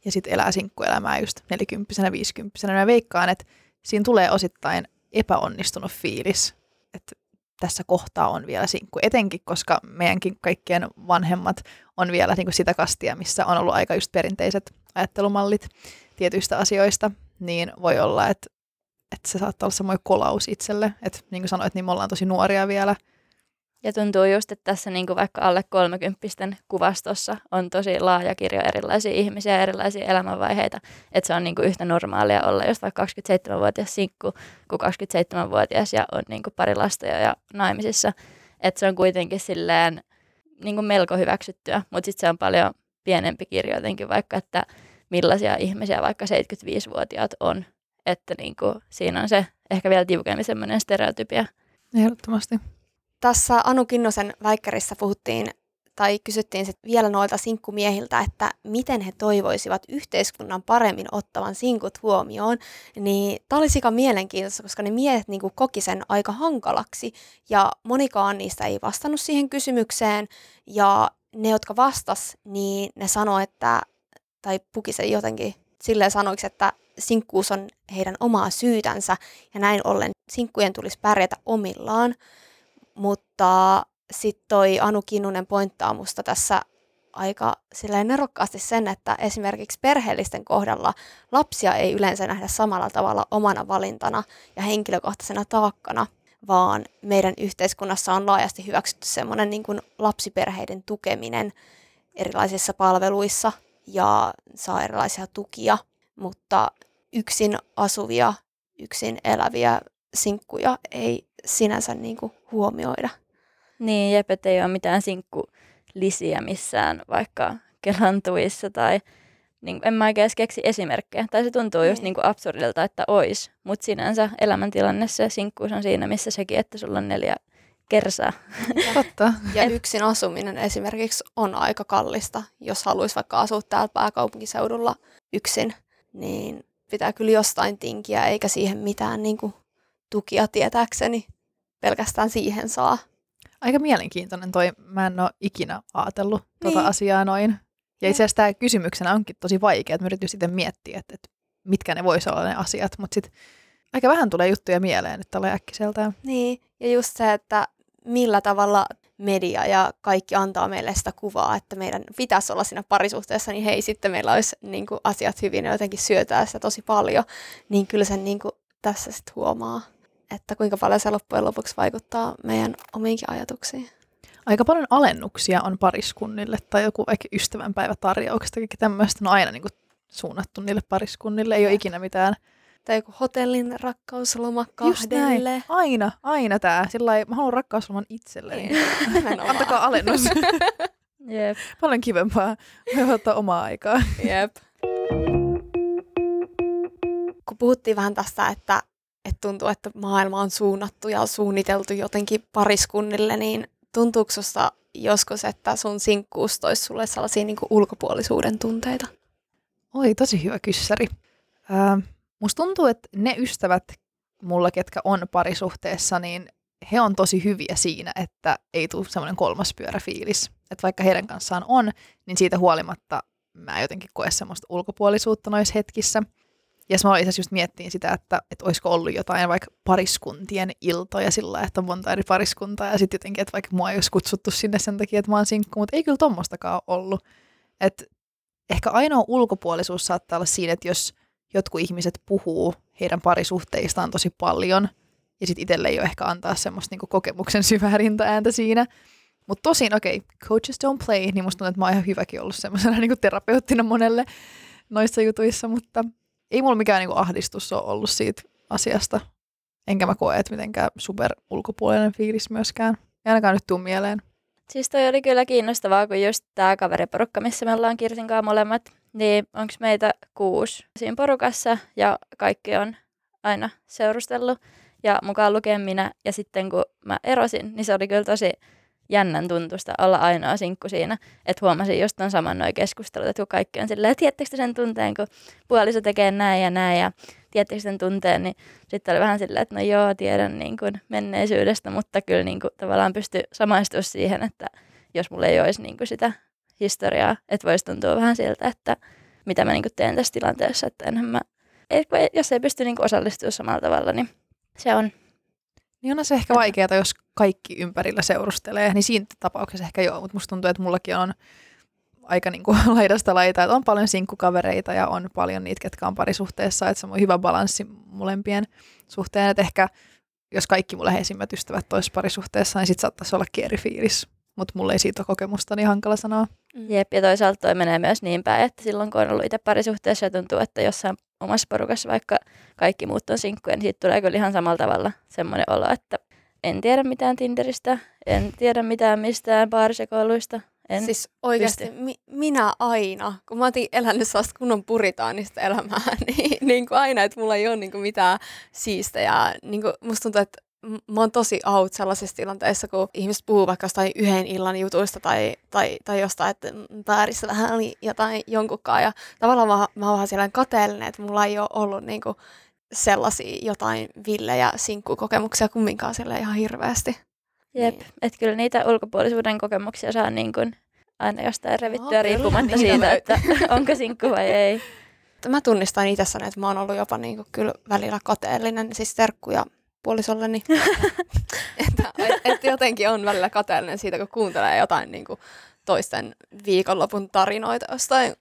ja sitten elää sinkkuelämää just 40 50 mä veikkaan, että siinä tulee osittain epäonnistunut fiilis. Että tässä kohtaa on vielä sinkku. Etenkin, koska meidänkin kaikkien vanhemmat on vielä niin kuin sitä kastia, missä on ollut aika just perinteiset ajattelumallit tietyistä asioista, niin voi olla, että, että se saattaa olla semmoinen kolaus itselle. Että niin kuin sanoit, niin me ollaan tosi nuoria vielä – ja tuntuu just, että tässä niin kuin vaikka alle 30 kuvastossa on tosi laaja kirjo erilaisia ihmisiä ja erilaisia elämänvaiheita. Että se on niin kuin yhtä normaalia olla just vaikka 27-vuotias sinkku kuin 27-vuotias ja on niin kuin pari lasta ja naimisissa. Että se on kuitenkin silleen niin kuin melko hyväksyttyä, mutta sitten se on paljon pienempi kirjo jotenkin vaikka, että millaisia ihmisiä vaikka 75-vuotiaat on. Että niin kuin siinä on se ehkä vielä tiukemmin semmoinen stereotypia. Ehdottomasti. Tässä Anu Kinnosen väikkärissä puhuttiin tai kysyttiin sit vielä noilta sinkkumiehiltä, että miten he toivoisivat yhteiskunnan paremmin ottavan sinkut huomioon, niin tämä oli sika mielenkiintoista, koska ne miehet niin koki sen aika hankalaksi ja monikaan niistä ei vastannut siihen kysymykseen ja ne, jotka vastas, niin ne sanoi, että, tai puki se jotenkin silleen sanoiksi, että sinkkuus on heidän omaa syytänsä ja näin ollen sinkkujen tulisi pärjätä omillaan. Mutta sitten toi Anu Kinnunen pointtaa musta tässä aika silleen nerokkaasti sen, että esimerkiksi perheellisten kohdalla lapsia ei yleensä nähdä samalla tavalla omana valintana ja henkilökohtaisena taakkana, vaan meidän yhteiskunnassa on laajasti hyväksytty semmoinen niin kuin lapsiperheiden tukeminen erilaisissa palveluissa ja saa erilaisia tukia, mutta yksin asuvia, yksin eläviä sinkkuja ei sinänsä niin kuin huomioida. Niin, jep, ei ole mitään sinkkulisiä missään vaikka kelantuissa tai niin, en mä oikein keksi esimerkkejä. Tai se tuntuu just niin, niin kuin absurdilta, että ois. Mutta sinänsä elämäntilanne se sinkkuus on siinä, missä sekin, että sulla on neljä kersaa. Totta. Ja yksin asuminen esimerkiksi on aika kallista. Jos haluaisi vaikka asua täällä pääkaupunkiseudulla yksin, niin pitää kyllä jostain tinkiä, eikä siihen mitään niin kuin, tukia tietääkseni pelkästään siihen saa. Aika mielenkiintoinen toi. Mä en ole ikinä ajatellut tuota niin. tuota asiaa noin. Ja itse asiassa tämä kysymyksenä onkin tosi vaikea, että mä yritän sitten miettiä, että, että mitkä ne voisi olla ne asiat, mutta sitten aika vähän tulee juttuja mieleen nyt tällä äkkiseltään. Niin, ja just se, että millä tavalla media ja kaikki antaa meille sitä kuvaa, että meidän pitäisi olla siinä parisuhteessa, niin hei, sitten meillä olisi niin kuin, asiat hyvin ja jotenkin syötää sitä tosi paljon, niin kyllä sen niin kuin, tässä sitten huomaa että kuinka paljon se loppujen lopuksi vaikuttaa meidän omiinkin ajatuksiin. Aika paljon alennuksia on pariskunnille tai joku vaikka ystävänpäivätarjouksesta, kaikki tämmöistä on aina niin kuin suunnattu niille pariskunnille, ei ole ikinä mitään. Tai joku hotellin rakkausloma kahdelle. Aina, aina tämä. Sillä mä haluan rakkausloman itselleni. Niin. Antakaa alennus. [laughs] Jep. Paljon kivempaa. Voi ottaa omaa aikaa. Jep. Kun puhuttiin vähän tästä, että että tuntuu, että maailma on suunnattu ja suunniteltu jotenkin pariskunnille, niin tuntuuko susta joskus, että sun sinkkuus toisi sulle sellaisia niin ulkopuolisuuden tunteita? Oi, tosi hyvä kyssäri. Äh, musta tuntuu, että ne ystävät mulla, ketkä on parisuhteessa, niin he on tosi hyviä siinä, että ei tule semmoinen kolmas pyöräfiilis. Että vaikka heidän kanssaan on, niin siitä huolimatta mä jotenkin koe semmoista ulkopuolisuutta noissa hetkissä – ja mä itse just miettiin sitä, että, että olisiko ollut jotain vaikka pariskuntien iltoja sillä että on monta eri pariskuntaa ja sitten jotenkin, että vaikka mua ei olisi kutsuttu sinne sen takia, että mä oon sinkku, mutta ei kyllä tommostakaan ollut. Et ehkä ainoa ulkopuolisuus saattaa olla siinä, että jos jotkut ihmiset puhuu heidän parisuhteistaan tosi paljon ja sitten itselle ei ole ehkä antaa semmoista niinku kokemuksen syvää ääntä siinä. Mutta tosin, okei, okay, coaches don't play, niin musta tuntuu, että mä oon ihan hyväkin ollut semmoisena niinku terapeuttina monelle noissa jutuissa, mutta ei mulla mikään niinku ahdistus ole ollut siitä asiasta. Enkä mä koe, että mitenkään super ulkopuolinen fiilis myöskään. Ei ainakaan nyt tuu mieleen. Siis toi oli kyllä kiinnostavaa, kun just tämä kaveriporukka, missä me ollaan Kirsin kanssa molemmat, niin onko meitä kuusi siinä porukassa ja kaikki on aina seurustellut ja mukaan lukien minä. Ja sitten kun mä erosin, niin se oli kyllä tosi jännän tuntusta olla ainoa sinkku siinä. Että huomasin just ton saman noin keskustelut, että kun kaikki on silleen, tiettekö sen tunteen, kun puoliso tekee näin ja näin ja tiettekö sen tunteen, niin sitten oli vähän silleen, että no joo, tiedän niin kuin menneisyydestä, mutta kyllä niin kuin tavallaan pystyy samaistumaan siihen, että jos mulla ei olisi niin kuin sitä historiaa, että voisi tuntua vähän siltä, että mitä mä niin kuin teen tässä tilanteessa, että enhän mä, jos ei pysty niin kuin osallistumaan samalla tavalla, niin se on Niin onhan se ehkä vaikeaa, jos kaikki ympärillä seurustelee, niin siinä tapauksessa ehkä joo, mutta musta tuntuu, että mullakin on aika niin kuin [laughs] laidasta laita, että on paljon sinkkukavereita ja on paljon niitä, ketkä on parisuhteessa, että se on hyvä balanssi molempien suhteen, että ehkä jos kaikki mun läheisimmät ystävät olisi parisuhteessa, niin sitten saattaisi olla eri fiilis, mutta mulle ei siitä ole kokemusta, niin hankala sanoa. Mm. Jep, ja toisaalta toi menee myös niin päin, että silloin kun on ollut itse parisuhteessa ja tuntuu, että jossain omassa porukassa vaikka kaikki muut on sinkkuja, niin siitä tulee kyllä ihan samalla tavalla semmoinen olo, että en tiedä mitään Tinderistä, en tiedä mitään mistään baarisekoiluista. En siis oikeasti mi- minä aina, kun mä otin elänyt sellaista kunnon puritaanista elämää, [laughs] niin, niin kuin aina, että mulla ei ole niin kuin mitään siistejä. Niin kuin musta tuntuu, että mä oon tosi out sellaisessa tilanteessa, kun ihmiset puhuu vaikka jostain yhden illan jutuista tai, tai, tai jostain, että väärissä vähän oli jotain jonkunkaan. Ja tavallaan mä, mä oon vähän sellainen kateellinen, että mulla ei ole ollut niin kuin sellaisia jotain villejä sinkkukokemuksia kumminkaan sille ihan hirveästi. Jep, niin. että kyllä niitä ulkopuolisuuden kokemuksia saa niin kuin aina jostain revittyä no, riippumatta siitä, että [laughs] onko sinkku vai ei. Mä tunnistan itsessäni, että mä oon ollut jopa niin kuin kyllä välillä kateellinen, siis terkkuja puolisolleni. [laughs] että, että jotenkin on välillä kateellinen siitä, kun kuuntelee jotain niin kuin toisten viikonlopun tarinoita jostain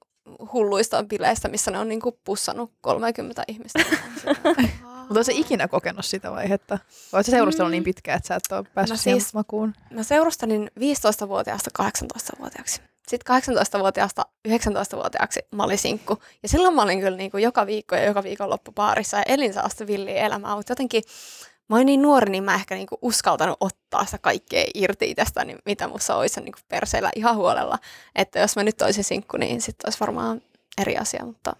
hulluista bileistä, missä ne on niin kuin pussannut 30 ihmistä. [laughs] Mutta se ikinä kokenut sitä vaihetta? Vai se seurustellut mm. niin pitkään, että sä et ole päässyt mä siis, makuun? Mä seurustelin 15-vuotiaasta 18-vuotiaaksi. Sitten 18-vuotiaasta 19-vuotiaaksi mä olin sinkku. Ja silloin mä olin kyllä niin kuin joka viikko ja joka viikon loppupaarissa ja elin sellaista villiä elämää. Mutta jotenkin mä olin niin nuori, niin mä ehkä niinku uskaltanut ottaa sitä kaikkea irti itsestäni, mitä musta olisi niinku perseellä ihan huolella. Että jos mä nyt olisin sinkku, niin sitten olisi varmaan eri asia. Mutta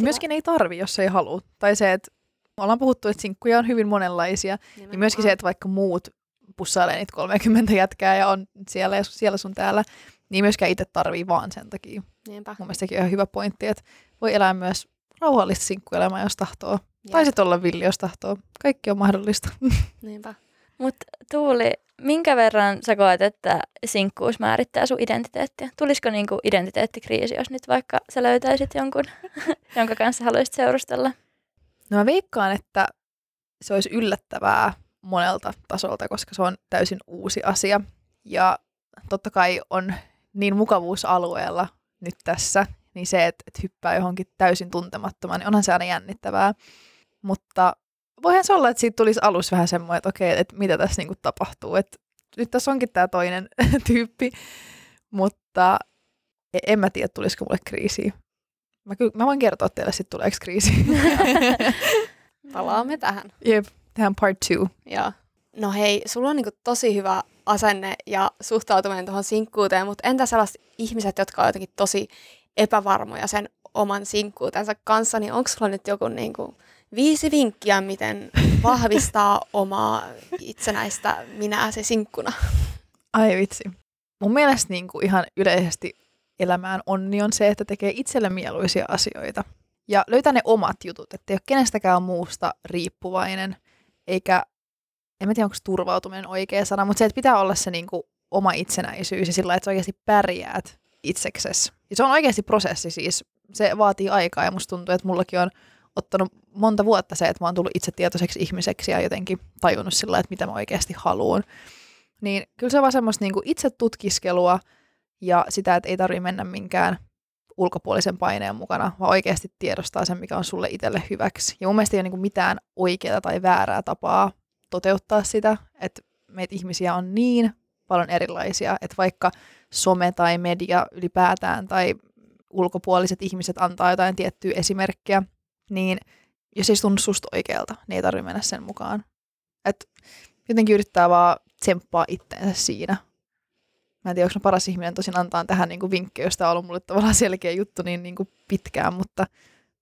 Myöskin ei tarvi, jos ei halua. Tai se, että ollaan puhuttu, että sinkkuja on hyvin monenlaisia. Nimenomaan. Niin myöskin se, että vaikka muut pussailee niitä 30 jätkää ja on siellä ja siellä sun täällä, niin myöskään itse tarvii vaan sen takia. Niinpä. Mun mielestä sekin on ihan hyvä pointti, että voi elää myös rauhallista sinkkuelämää, jos tahtoo. Jep. Tai sitten olla villi, jos tahtoo. Kaikki on mahdollista. [laughs] Niinpä. Mutta Tuuli, minkä verran sä koet, että sinkkuus määrittää sun identiteettiä? Tulisiko niinku identiteettikriisi, jos nyt vaikka sä löytäisit jonkun, [laughs] jonka kanssa haluaisit seurustella? No mä veikkaan, että se olisi yllättävää monelta tasolta, koska se on täysin uusi asia. Ja totta kai on niin mukavuusalueella nyt tässä, niin se, että, että hyppää johonkin täysin tuntemattomaan, niin onhan se aina jännittävää. Mutta voihan se olla, että siitä tulisi alus vähän semmoinen, että okei, että mitä tässä niinku tapahtuu. Että nyt tässä onkin tämä toinen [laughs] tyyppi, mutta e, en mä tiedä, tulisiko mulle kriisiä. Mä, kyllä, mä voin kertoa teille sitten tuleeko kriisi. [laughs] Palaamme tähän. Jep, tähän part two. Joo. No hei, sulla on niinku tosi hyvä asenne ja suhtautuminen tuohon sinkkuuteen, mutta entä sellaiset ihmiset, jotka on jotenkin tosi epävarmoja sen oman sinkkuutensa kanssa, niin onko sulla nyt joku niinku viisi vinkkiä, miten vahvistaa [laughs] omaa itsenäistä minääsi sinkkuna? Ai vitsi. Mun mielestä niin kuin ihan yleisesti elämään onni on se, että tekee itselle mieluisia asioita. Ja löytää ne omat jutut, että ei ole kenestäkään muusta riippuvainen, eikä, en mä tiedä onko turvautuminen oikea sana, mutta se, että pitää olla se niin kuin oma itsenäisyys ja sillä että sä oikeasti pärjäät itseksesi. Ja se on oikeasti prosessi siis, se vaatii aikaa ja musta tuntuu, että mullakin on ottanut monta vuotta se, että mä oon tullut itse tietoiseksi ihmiseksi ja jotenkin tajunnut sillä, että mitä mä oikeasti haluan. Niin kyllä se on vaan semmoista niin itse tutkiskelua ja sitä, että ei tarvi mennä minkään ulkopuolisen paineen mukana, vaan oikeasti tiedostaa sen, mikä on sulle itselle hyväksi. Ja mun mielestä ei ole niin mitään oikeaa tai väärää tapaa toteuttaa sitä, että meitä ihmisiä on niin paljon erilaisia, että vaikka some tai media ylipäätään tai ulkopuoliset ihmiset antaa jotain tiettyä esimerkkiä, niin jos ei tunnu susta oikealta, niin ei tarvitse mennä sen mukaan. Et jotenkin yrittää vaan tsemppaa itteensä siinä. Mä en tiedä, onko paras ihminen tosin antaa tähän niin vinkkejä, jos tämä on ollut mulle tavallaan selkeä juttu niin, niin kuin pitkään, mutta,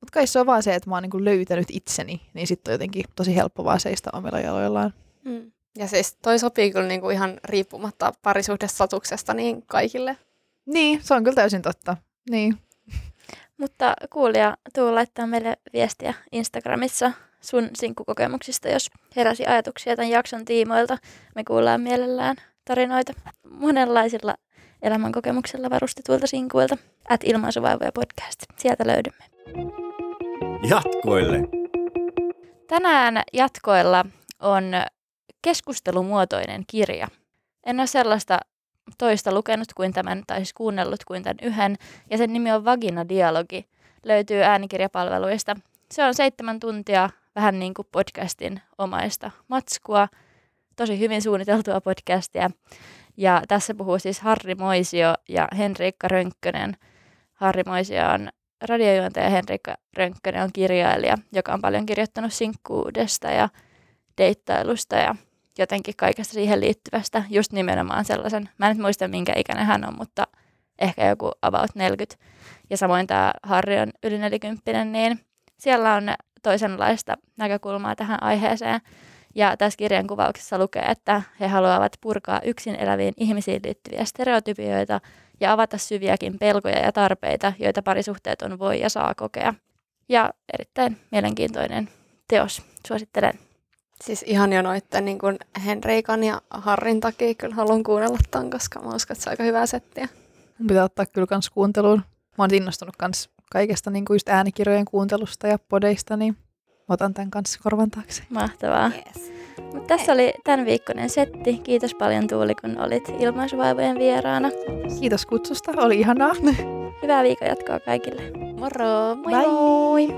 mutta kai se on vaan se, että mä oon niin kuin löytänyt itseni, niin sitten on jotenkin tosi helppo vaan seistä omilla jaloillaan. Mm. Ja siis toi sopii kyllä niin kuin ihan riippumatta parisuhdestatuksesta niin kaikille. Niin, se on kyllä täysin totta. Niin. Mutta kuulija, tuu laittaa meille viestiä Instagramissa sun sinkkukokemuksista, jos heräsi ajatuksia tämän jakson tiimoilta. Me kuullaan mielellään tarinoita monenlaisilla elämänkokemuksella varustetuilta sinkuilta. At ilmaisuvaivoja podcast. Sieltä löydymme. Jatkoille. Tänään jatkoilla on keskustelumuotoinen kirja. En ole sellaista toista lukenut kuin tämän, tai siis kuunnellut kuin tämän yhden, ja sen nimi on Vagina Dialogi. Löytyy äänikirjapalveluista. Se on seitsemän tuntia vähän niin kuin podcastin omaista matskua. Tosi hyvin suunniteltua podcastia. Ja tässä puhuu siis Harri Moisio ja Henriikka Rönkkönen. Harri Moisio on radiojuontaja ja Henriikka Rönkkönen on kirjailija, joka on paljon kirjoittanut sinkkuudesta ja deittailusta ja jotenkin kaikesta siihen liittyvästä, just nimenomaan sellaisen, mä en nyt muista minkä ikäinen hän on, mutta ehkä joku about 40. Ja samoin tämä Harri on yli 40, niin siellä on toisenlaista näkökulmaa tähän aiheeseen. Ja tässä kirjan kuvauksessa lukee, että he haluavat purkaa yksin eläviin ihmisiin liittyviä stereotypioita ja avata syviäkin pelkoja ja tarpeita, joita parisuhteet on voi ja saa kokea. Ja erittäin mielenkiintoinen teos, suosittelen. Siis ihan jo noitten niin kuin Henriikan ja Harrin takia kyllä haluan kuunnella ton, koska mä uskon, että se on aika hyvää settiä. Mun pitää ottaa kyllä kans kuunteluun. Mä oon innostunut kans kaikesta niin kuin just äänikirjojen kuuntelusta ja podeista, niin otan tämän kanssa korvan taakse. Mahtavaa. Yes. Mut tässä oli tämän viikkoinen setti. Kiitos paljon Tuuli, kun olit ilmaisuvaivojen vieraana. Kiitos kutsusta, oli ihanaa. Hyvää viikon jatkoa kaikille. Moro! Moi Bye. moi!